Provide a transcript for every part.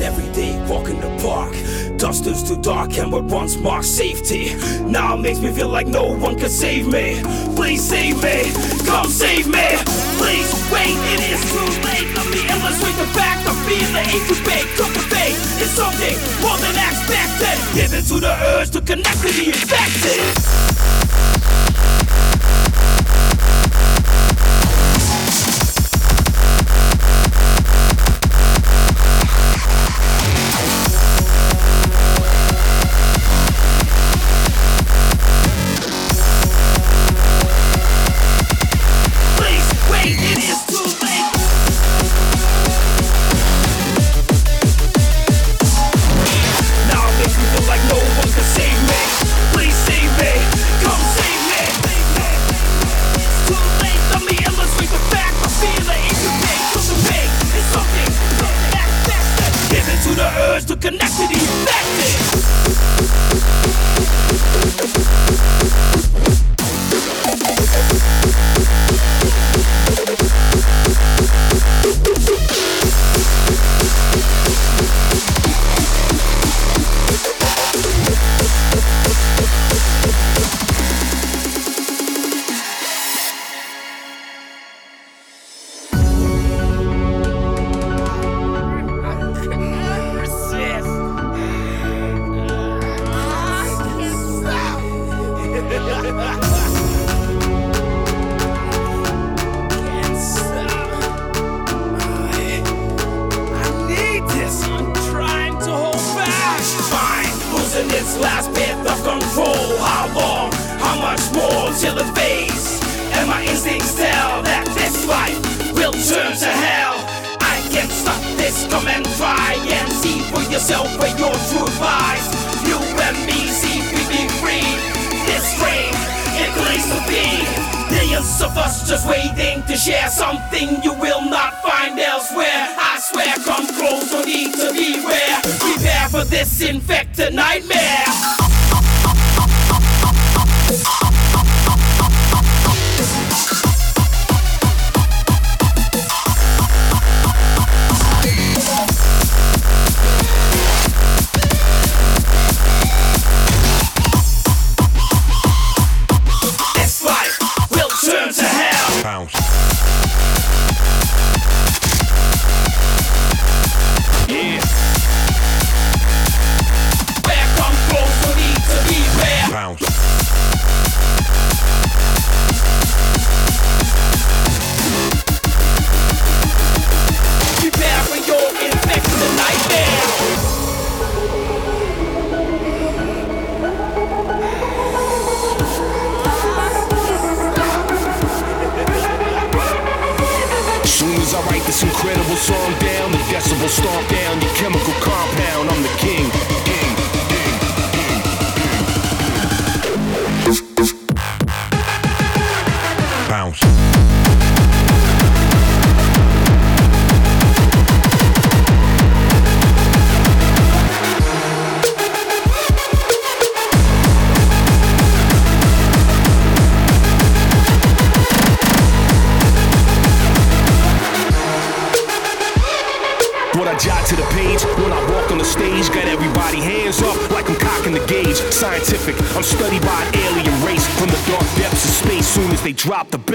and every day walk in the park. Dust is too dark and what once marked safety now makes me feel like no one can save me. Please save me, come save me. Please wait, it is too late. Let me illustrate the fact of being the incubate. Cultivate is something more than expected. Given to the urge to connect to the infected. us just waiting to share something you will not find elsewhere. I swear, come close, no need to beware. Prepare for this infected nightmare. Drop the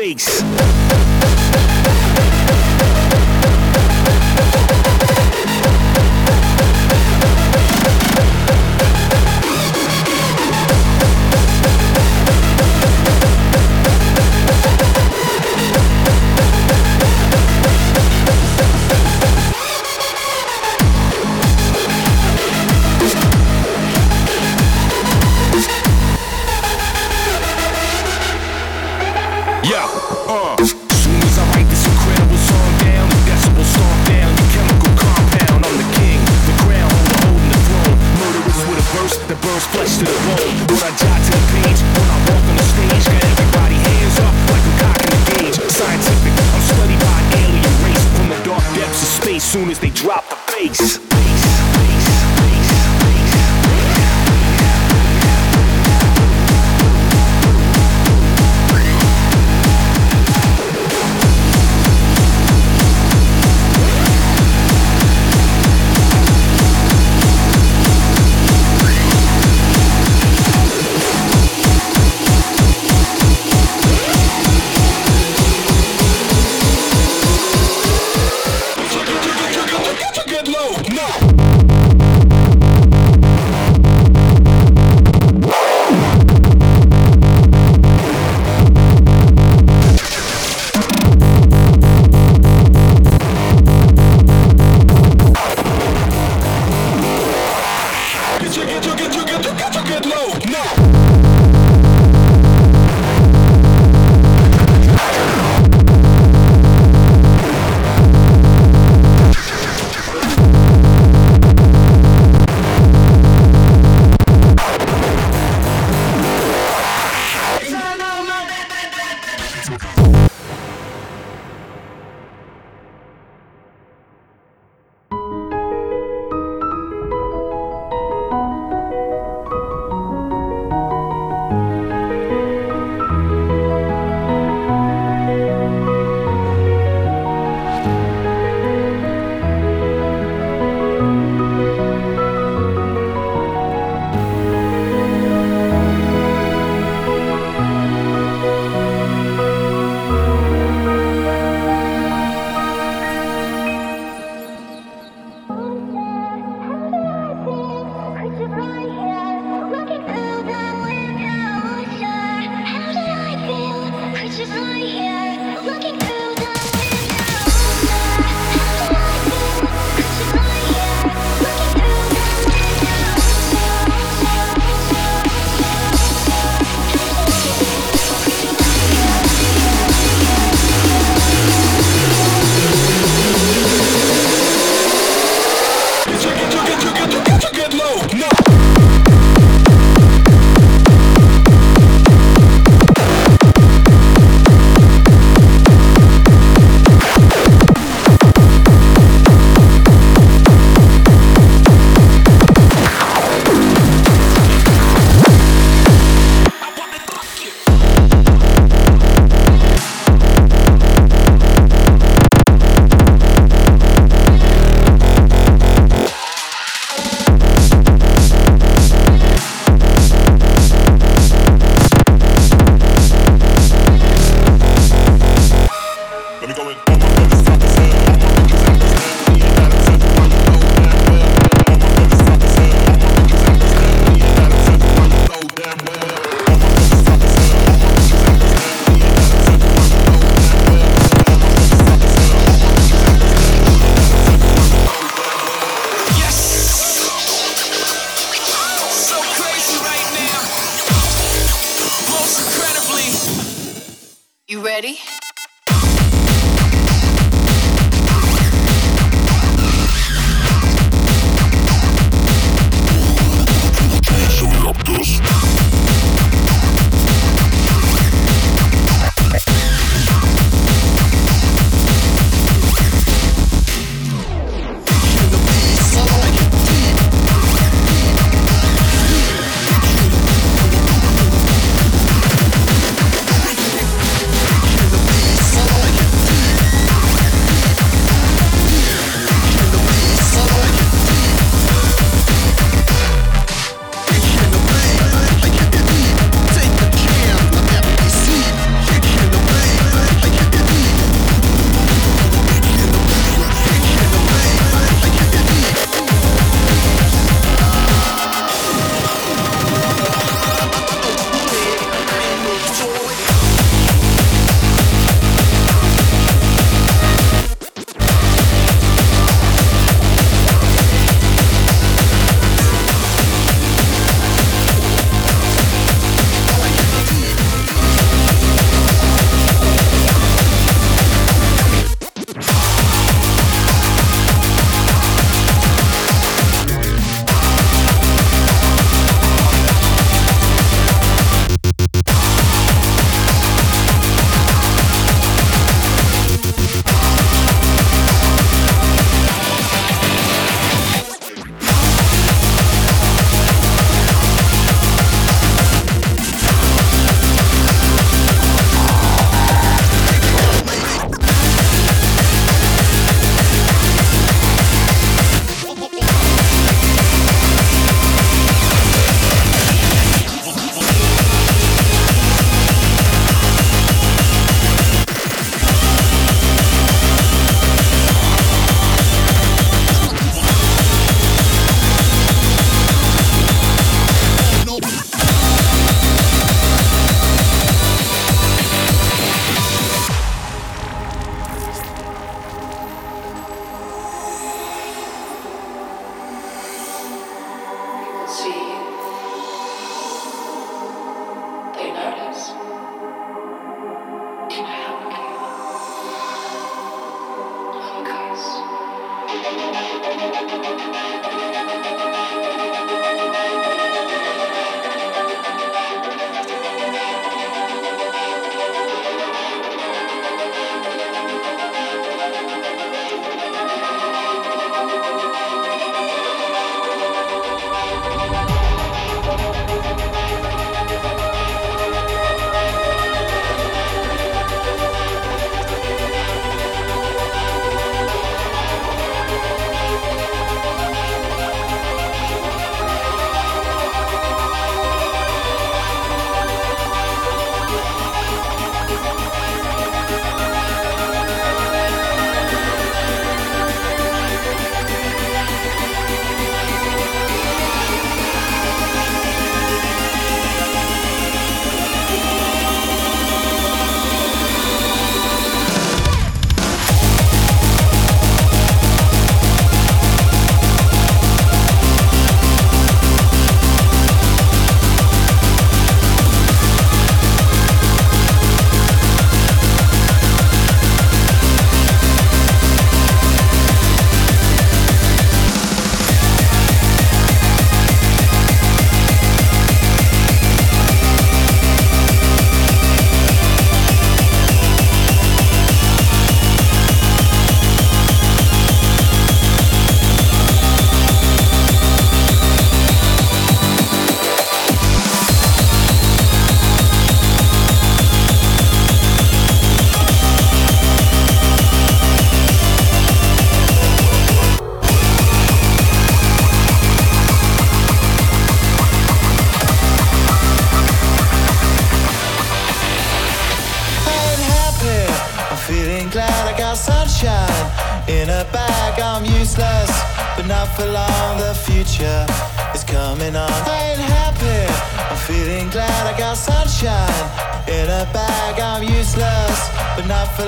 not for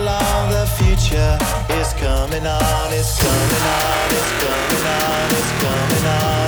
the future is coming on, it's coming on, it's coming on, it's coming on.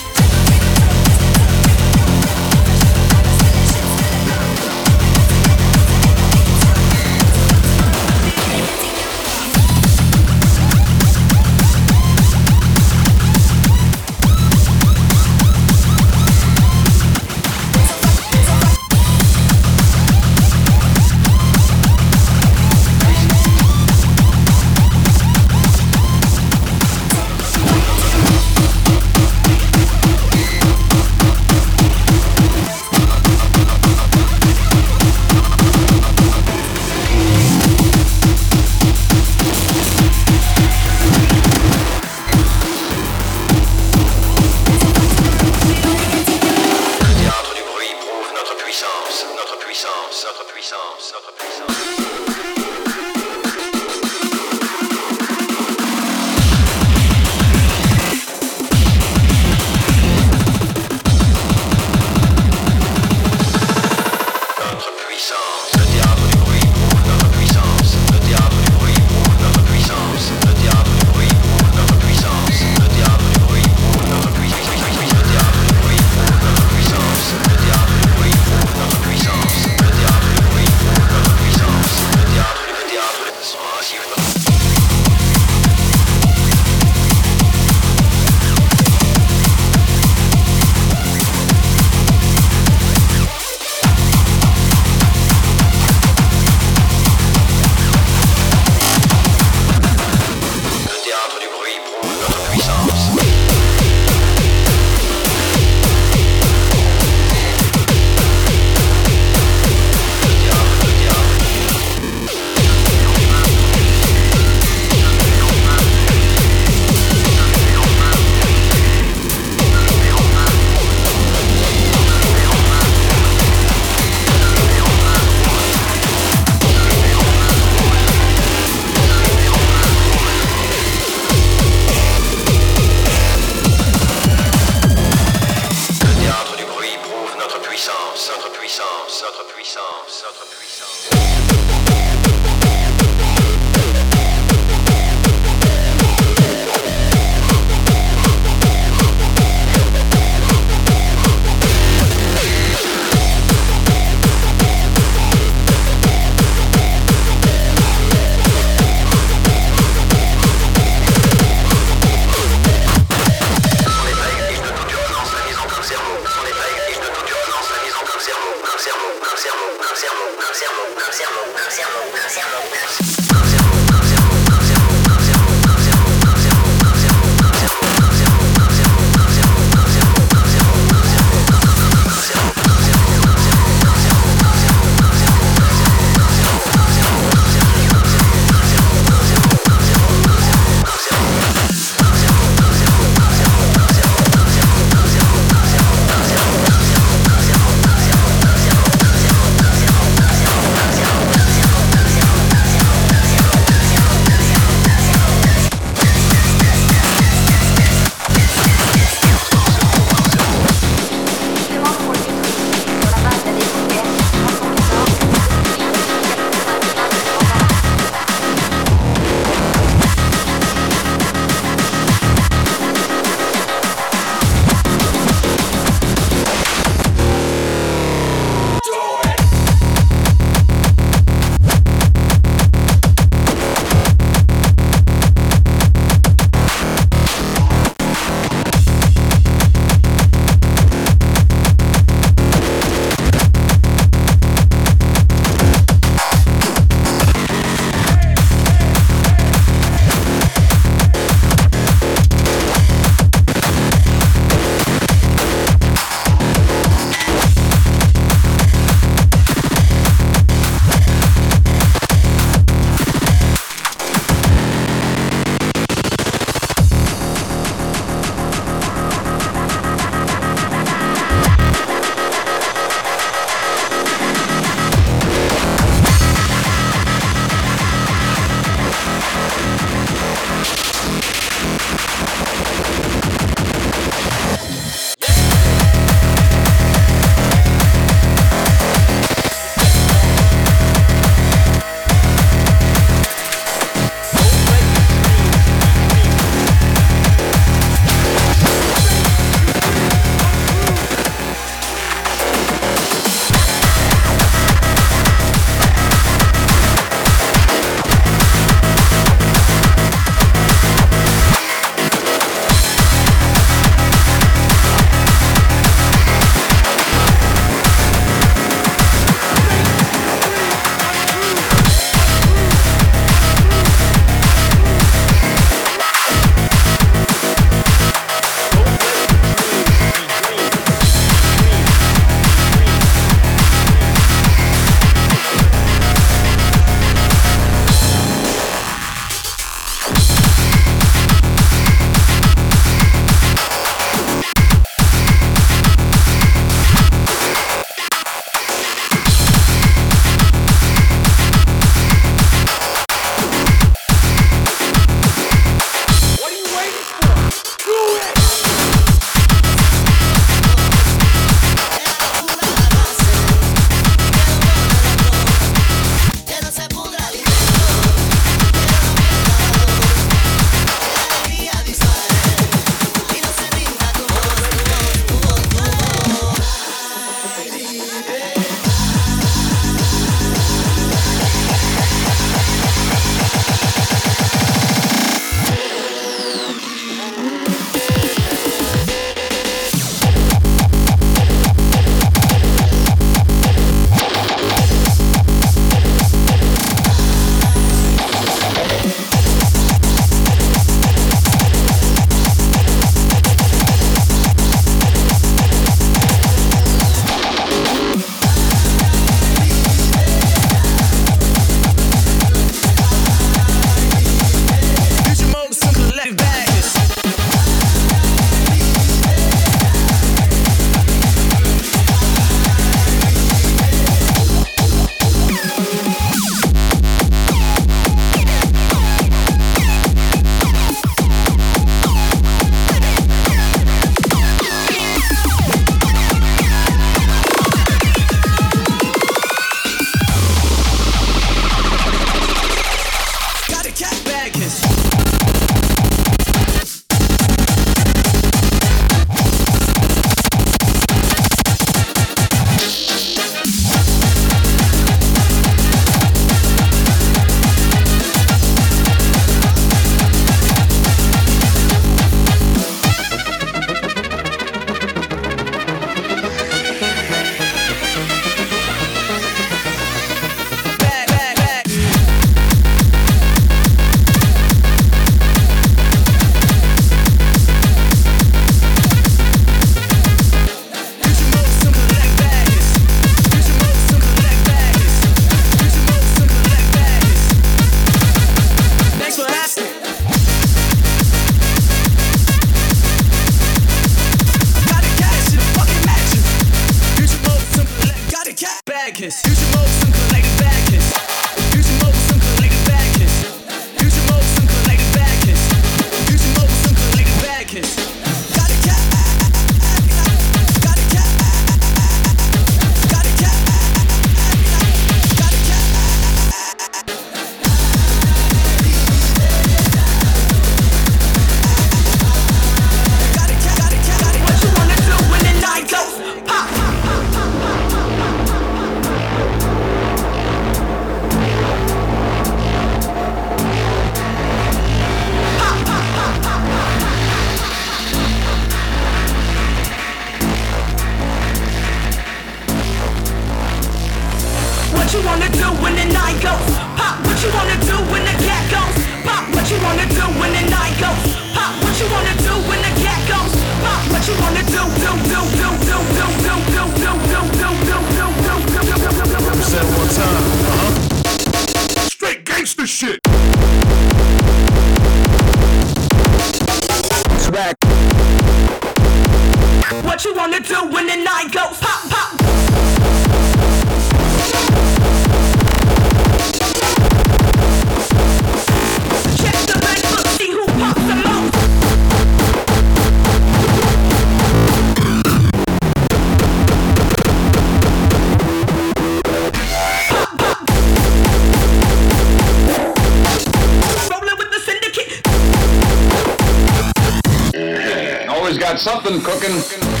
Something cooking.